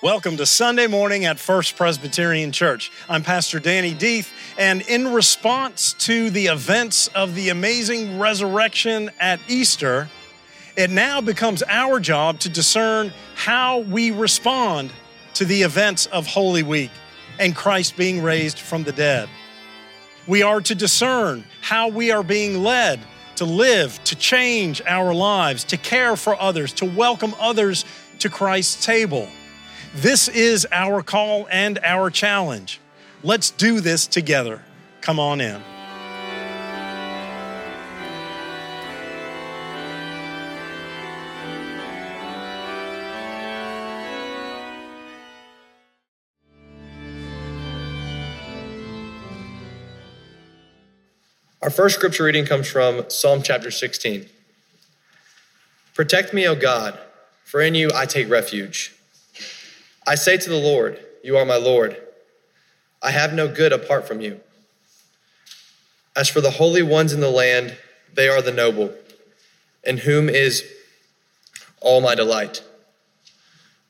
Welcome to Sunday morning at First Presbyterian Church. I'm Pastor Danny Deeth, and in response to the events of the amazing resurrection at Easter, it now becomes our job to discern how we respond to the events of Holy Week and Christ being raised from the dead. We are to discern how we are being led to live, to change our lives, to care for others, to welcome others to Christ's table. This is our call and our challenge. Let's do this together. Come on in. Our first scripture reading comes from Psalm chapter 16. Protect me, O God, for in you I take refuge. I say to the Lord, You are my Lord. I have no good apart from you. As for the holy ones in the land, they are the noble, in whom is all my delight.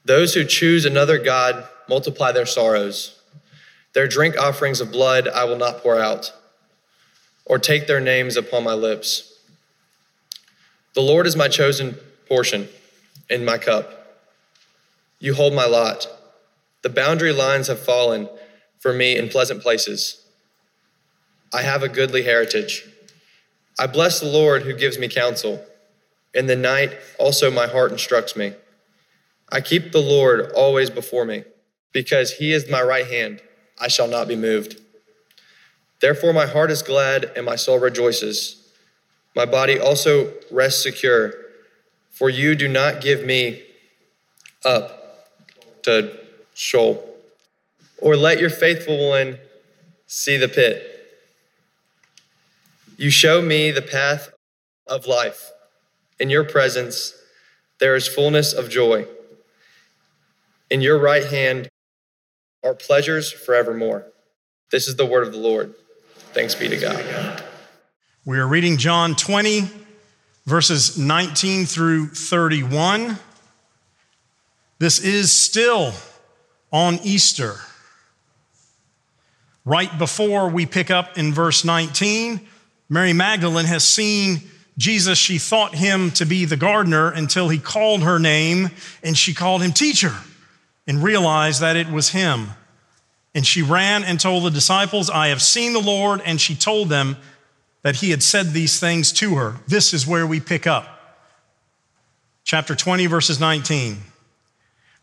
Those who choose another God multiply their sorrows. Their drink offerings of blood I will not pour out, or take their names upon my lips. The Lord is my chosen portion in my cup. You hold my lot. The boundary lines have fallen for me in pleasant places. I have a goodly heritage. I bless the Lord who gives me counsel. In the night, also my heart instructs me. I keep the Lord always before me, because he is my right hand. I shall not be moved. Therefore, my heart is glad and my soul rejoices. My body also rests secure, for you do not give me up to. Or let your faithful one see the pit. You show me the path of life. In your presence, there is fullness of joy. In your right hand are pleasures forevermore. This is the word of the Lord. Thanks be to God. We are reading John 20, verses 19 through 31. This is still on Easter. Right before we pick up in verse 19, Mary Magdalene has seen Jesus. She thought him to be the gardener until he called her name and she called him teacher and realized that it was him. And she ran and told the disciples, I have seen the Lord. And she told them that he had said these things to her. This is where we pick up. Chapter 20, verses 19.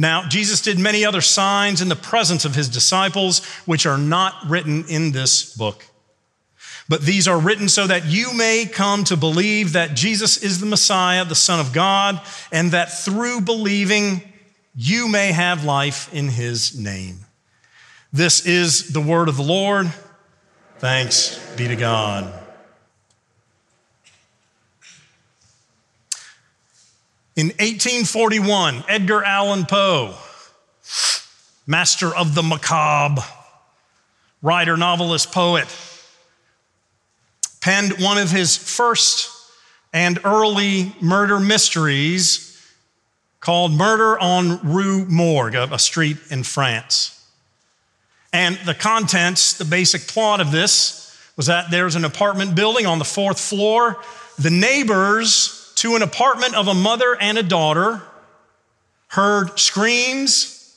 Now, Jesus did many other signs in the presence of his disciples, which are not written in this book. But these are written so that you may come to believe that Jesus is the Messiah, the Son of God, and that through believing you may have life in his name. This is the word of the Lord. Thanks be to God. In 1841, Edgar Allan Poe, master of the macabre, writer, novelist, poet, penned one of his first and early murder mysteries called Murder on Rue Morgue, a street in France. And the contents, the basic plot of this was that there's an apartment building on the fourth floor. The neighbors to an apartment of a mother and a daughter heard screams,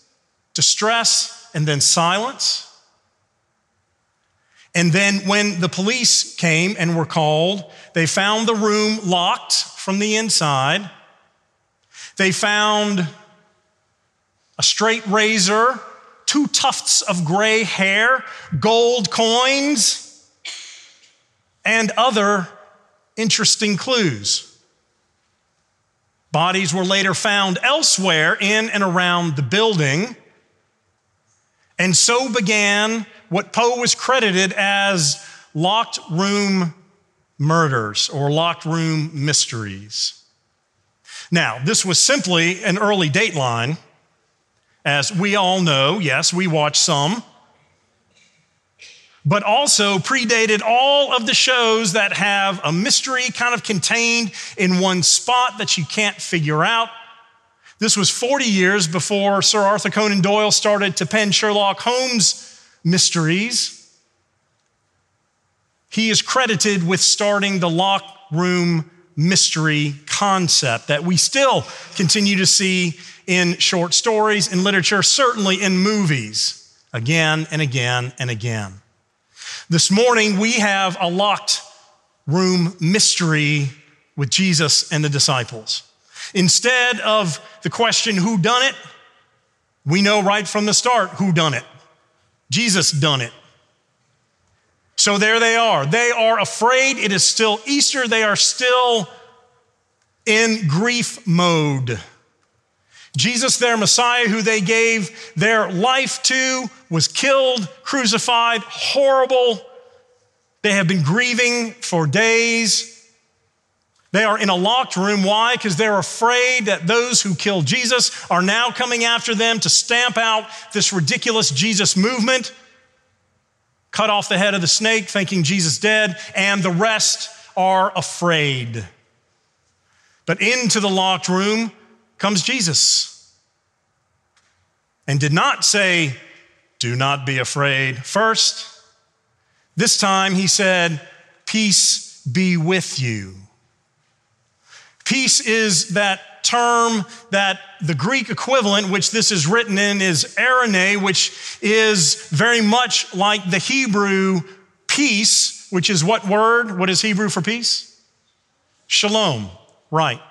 distress, and then silence. And then when the police came and were called, they found the room locked from the inside. They found a straight razor, two tufts of gray hair, gold coins, and other interesting clues. Bodies were later found elsewhere in and around the building. And so began what Poe was credited as locked room murders or locked room mysteries. Now, this was simply an early dateline. As we all know, yes, we watch some, but also predated all of the shows that have a mystery kind of contained in one spot that you can't figure out. This was 40 years before Sir Arthur Conan Doyle started to pen Sherlock Holmes mysteries. He is credited with starting the lock room mystery concept that we still continue to see in short stories, in literature, certainly in movies, again and again and again. This morning, we have a locked room mystery with Jesus and the disciples. Instead of the question, who done it? We know right from the start who done it. Jesus done it. So there they are. They are afraid. It is still Easter. They are still in grief mode. Jesus, their Messiah, who they gave their life to, was killed, crucified, horrible. They have been grieving for days. They are in a locked room. Why? Because they're afraid that those who killed Jesus are now coming after them to stamp out this ridiculous Jesus movement, cut off the head of the snake, thinking Jesus dead, and the rest are afraid. But into the locked room comes Jesus and did not say, Do not be afraid first. This time he said, Peace be with you. Peace is that term that the Greek equivalent, which this is written in, is eirene, which is very much like the Hebrew peace, which is what word? What is Hebrew for peace? Shalom, right.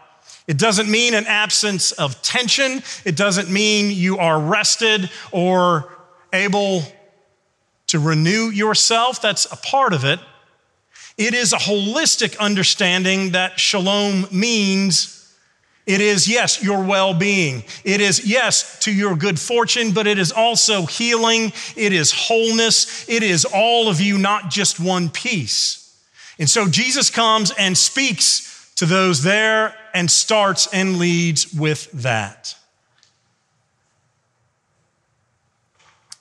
It doesn't mean an absence of tension. It doesn't mean you are rested or able to renew yourself. That's a part of it. It is a holistic understanding that shalom means it is, yes, your well being. It is, yes, to your good fortune, but it is also healing. It is wholeness. It is all of you, not just one piece. And so Jesus comes and speaks to those there and starts and leads with that.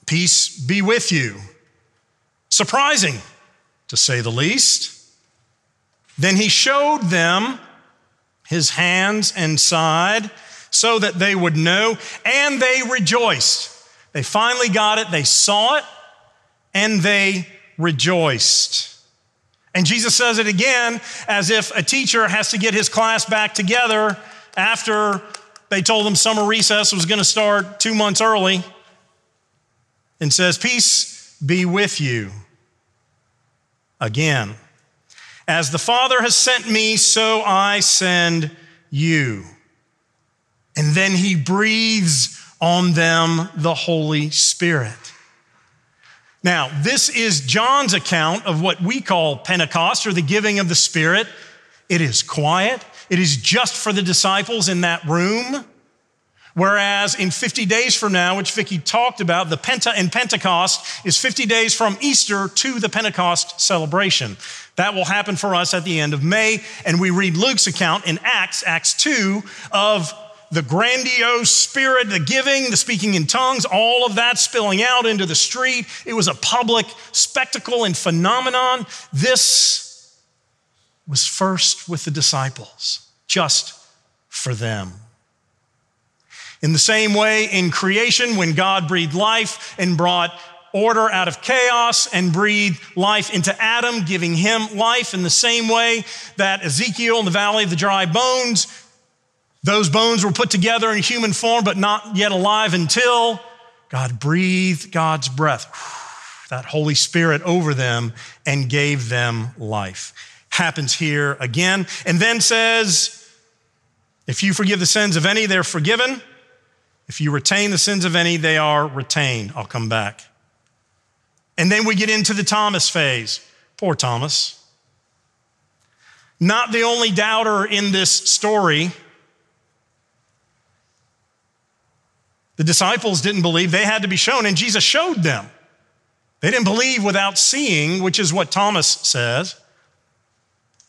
Peace be with you. Surprising to say the least. Then he showed them his hands and side so that they would know, and they rejoiced. They finally got it, they saw it, and they rejoiced. And Jesus says it again as if a teacher has to get his class back together after they told them summer recess was going to start two months early and says, Peace be with you again. As the Father has sent me, so I send you. And then he breathes on them the Holy Spirit. Now, this is John's account of what we call Pentecost or the giving of the Spirit. It is quiet. It is just for the disciples in that room. Whereas in 50 days from now, which Vicki talked about, the Penta and Pentecost is 50 days from Easter to the Pentecost celebration. That will happen for us at the end of May. And we read Luke's account in Acts, Acts 2, of the grandiose spirit, the giving, the speaking in tongues, all of that spilling out into the street. It was a public spectacle and phenomenon. This was first with the disciples, just for them. In the same way, in creation, when God breathed life and brought order out of chaos and breathed life into Adam, giving him life in the same way that Ezekiel in the valley of the dry bones, those bones were put together in human form, but not yet alive until God breathed God's breath, that Holy Spirit over them and gave them life. Happens here again. And then says, if you forgive the sins of any, they're forgiven. If you retain the sins of any, they are retained. I'll come back. And then we get into the Thomas phase. Poor Thomas. Not the only doubter in this story. The disciples didn't believe, they had to be shown, and Jesus showed them. They didn't believe without seeing, which is what Thomas says.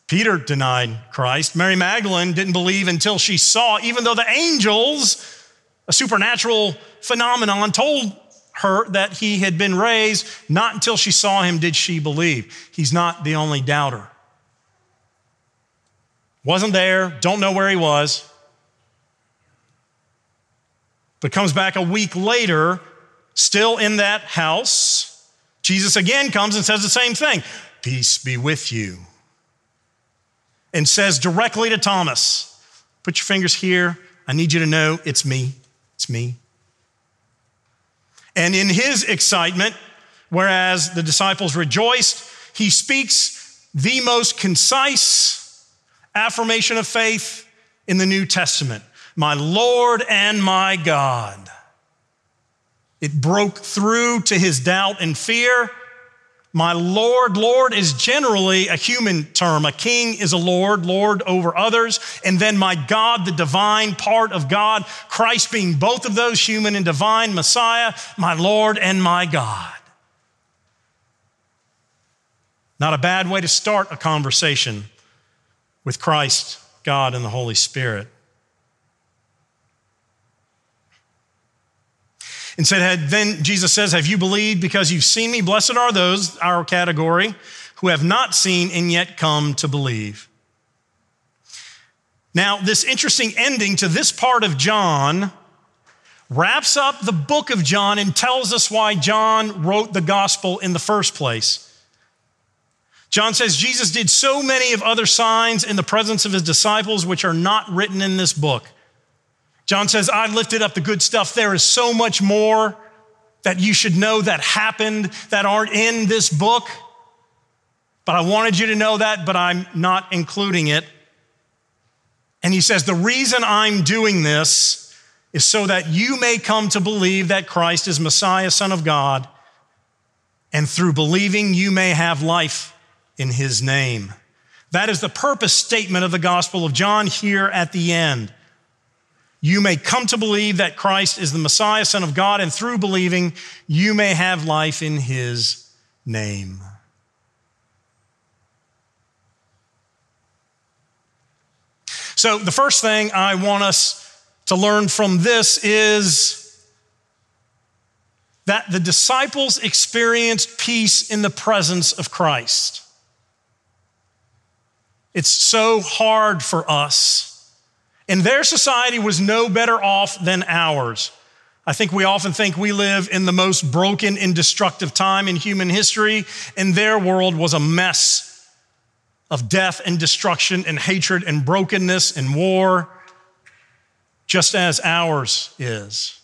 Peter denied Christ. Mary Magdalene didn't believe until she saw, even though the angels a supernatural phenomenon told her that he had been raised. Not until she saw him did she believe. He's not the only doubter. Wasn't there, don't know where he was, but comes back a week later, still in that house. Jesus again comes and says the same thing Peace be with you. And says directly to Thomas, Put your fingers here. I need you to know it's me. It's me. And in his excitement, whereas the disciples rejoiced, he speaks the most concise affirmation of faith in the New Testament My Lord and my God. It broke through to his doubt and fear my Lord, Lord is generally a human term. A king is a Lord, Lord over others. And then my God, the divine part of God, Christ being both of those, human and divine, Messiah, my Lord and my God. Not a bad way to start a conversation with Christ, God, and the Holy Spirit. And said, then Jesus says, Have you believed because you've seen me? Blessed are those, our category, who have not seen and yet come to believe. Now, this interesting ending to this part of John wraps up the book of John and tells us why John wrote the gospel in the first place. John says Jesus did so many of other signs in the presence of his disciples, which are not written in this book. John says, I lifted up the good stuff. There is so much more that you should know that happened that aren't in this book. But I wanted you to know that, but I'm not including it. And he says, The reason I'm doing this is so that you may come to believe that Christ is Messiah, Son of God, and through believing, you may have life in his name. That is the purpose statement of the Gospel of John here at the end you may come to believe that Christ is the Messiah, Son of God, and through believing, you may have life in his name. So, the first thing I want us to learn from this is that the disciples experienced peace in the presence of Christ. It's so hard for us and their society was no better off than ours. I think we often think we live in the most broken and destructive time in human history, and their world was a mess of death and destruction and hatred and brokenness and war, just as ours is.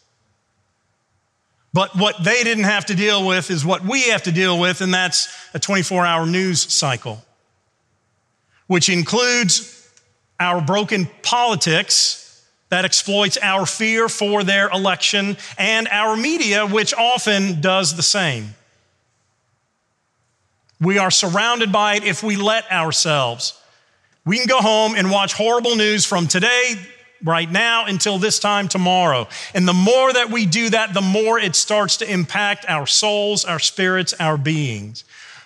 But what they didn't have to deal with is what we have to deal with, and that's a 24 hour news cycle, which includes our broken politics that exploits our fear for their election, and our media, which often does the same. We are surrounded by it if we let ourselves. We can go home and watch horrible news from today, right now, until this time tomorrow. And the more that we do that, the more it starts to impact our souls, our spirits, our beings.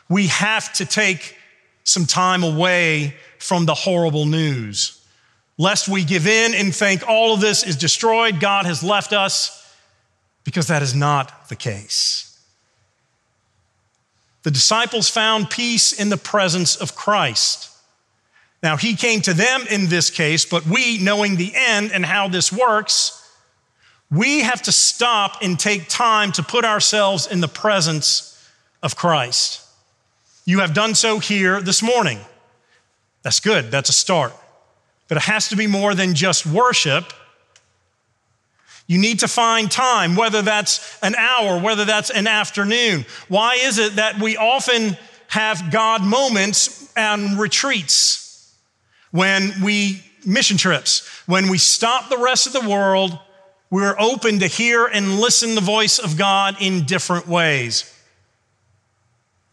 We have to take some time away from the horrible news lest we give in and think all of this is destroyed, God has left us, because that is not the case. The disciples found peace in the presence of Christ. Now, he came to them in this case, but we, knowing the end and how this works, we have to stop and take time to put ourselves in the presence of Christ. You have done so here this morning. That's good, that's a start but it has to be more than just worship. You need to find time, whether that's an hour, whether that's an afternoon. Why is it that we often have God moments and retreats when we, mission trips, when we stop the rest of the world, we're open to hear and listen the voice of God in different ways.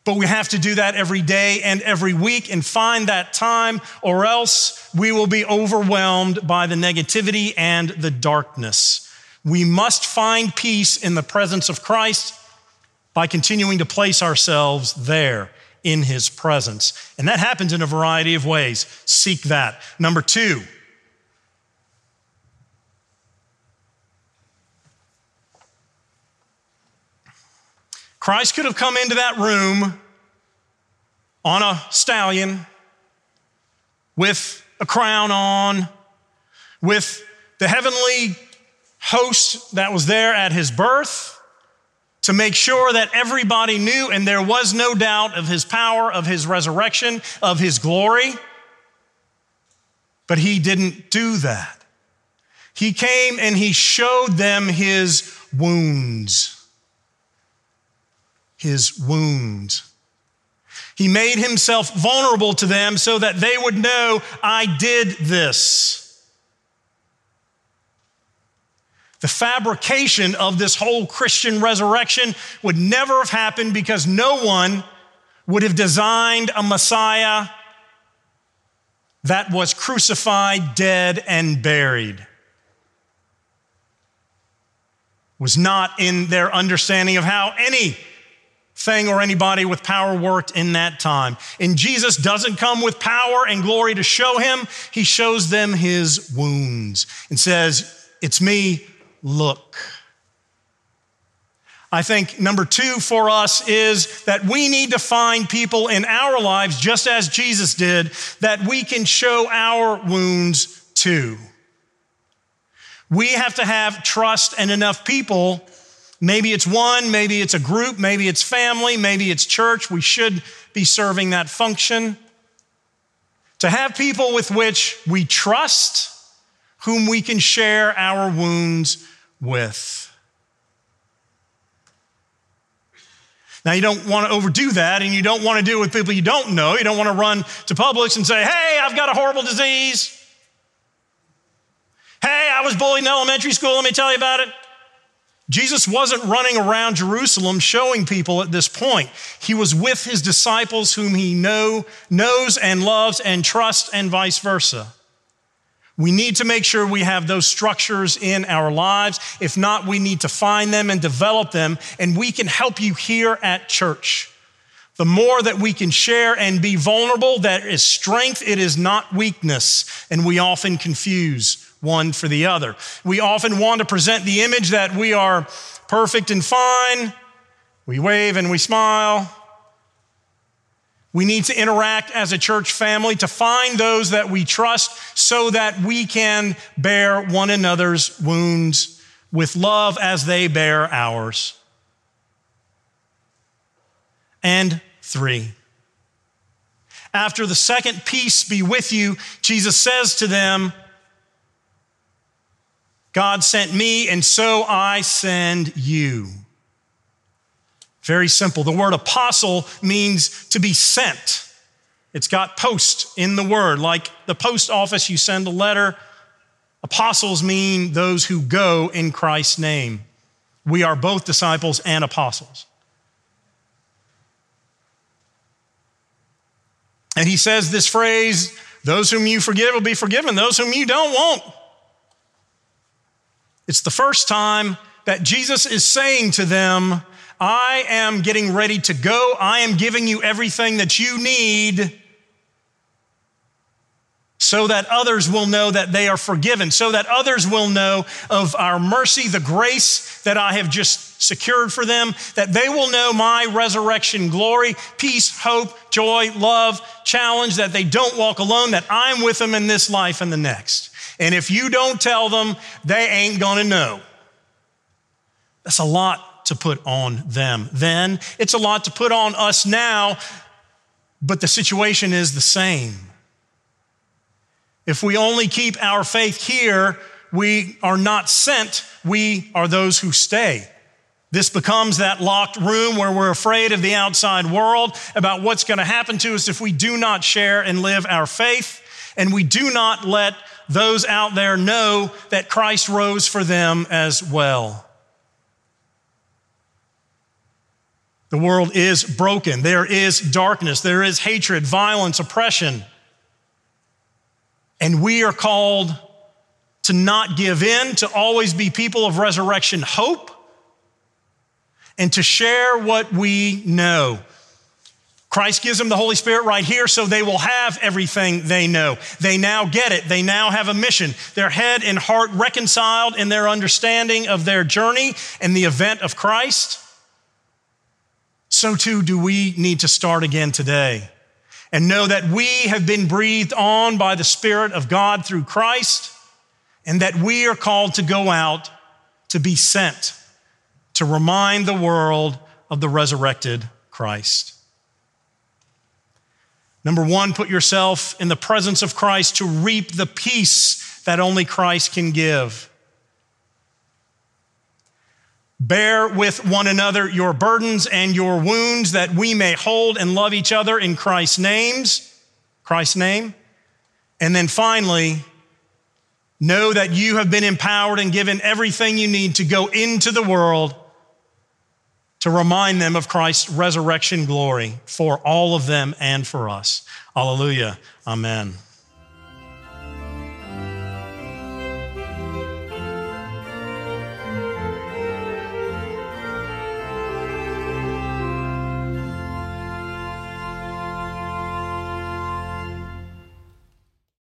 But we have to do that every day and every week and find that time, or else we will be overwhelmed by the negativity and the darkness. We must find peace in the presence of Christ by continuing to place ourselves there in his presence. And that happens in a variety of ways. Seek that. Number two, Christ could have come into that room on a stallion with a crown on, with the heavenly host that was there at his birth to make sure that everybody knew and there was no doubt of his power, of his resurrection, of his glory. But he didn't do that. He came and he showed them his wounds his wounds. He made himself vulnerable to them so that they would know, I did this. The fabrication of this whole Christian resurrection would never have happened because no one would have designed a Messiah that was crucified, dead, and buried. Was not in their understanding of how any thing or anybody with power worked in that time. And Jesus doesn't come with power and glory to show him, he shows them his wounds and says, It's me, look. I think number two for us is that we need to find people in our lives, just as Jesus did, that we can show our wounds to. We have to have trust and enough people Maybe it's one, maybe it's a group, maybe it's family, maybe it's church. We should be serving that function. To have people with which we trust, whom we can share our wounds with. Now, you don't want to overdo that, and you don't want to do it with people you don't know. You don't want to run to Publix and say, Hey, I've got a horrible disease. Hey, I was bullied in elementary school. Let me tell you about it. Jesus wasn't running around Jerusalem showing people at this point. He was with his disciples whom he know, knows and loves and trusts and vice versa. We need to make sure we have those structures in our lives. If not, we need to find them and develop them, and we can help you here at church. The more that we can share and be vulnerable, that is strength, it is not weakness. And we often confuse one for the other. We often want to present the image that we are perfect and fine. We wave and we smile. We need to interact as a church family to find those that we trust so that we can bear one another's wounds with love as they bear ours. And three. After the second peace be with you, Jesus says to them, God sent me, and so I send you. Very simple. The word apostle means to be sent. It's got post in the word, like the post office, you send a letter. Apostles mean those who go in Christ's name. We are both disciples and apostles. And he says this phrase those whom you forgive will be forgiven, those whom you don't won't. It's the first time that Jesus is saying to them, I am getting ready to go. I am giving you everything that you need so that others will know that they are forgiven, so that others will know of our mercy, the grace that I have just secured for them, that they will know my resurrection glory, peace, hope, joy, love, challenge, that they don't walk alone, that I'm with them in this life and the next. And if you don't tell them, they ain't gonna know. That's a lot to put on them. Then it's a lot to put on us now, but the situation is the same. If we only keep our faith here, we are not sent, we are those who stay. This becomes that locked room where we're afraid of the outside world about what's going to happen to us if we do not share and live our faith, and we do not let those out there know that Christ rose for them as well. The world is broken. There is darkness. There is hatred, violence, oppression. And we are called to not give in, to always be people of resurrection hope, and to share what we know. Christ gives them the Holy Spirit right here so they will have everything they know. They now get it. They now have a mission. Their head and heart reconciled in their understanding of their journey and the event of Christ. So too do we need to start again today and know that we have been breathed on by the Spirit of God through Christ, and that we are called to go out to be sent to remind the world of the resurrected Christ. Number one, put yourself in the presence of Christ to reap the peace that only Christ can give. Bear with one another your burdens and your wounds that we may hold and love each other in Christ's names, Christ's name. And then finally, know that you have been empowered and given everything you need to go into the world to remind them of Christ's resurrection glory for all of them and for us. Hallelujah. Amen.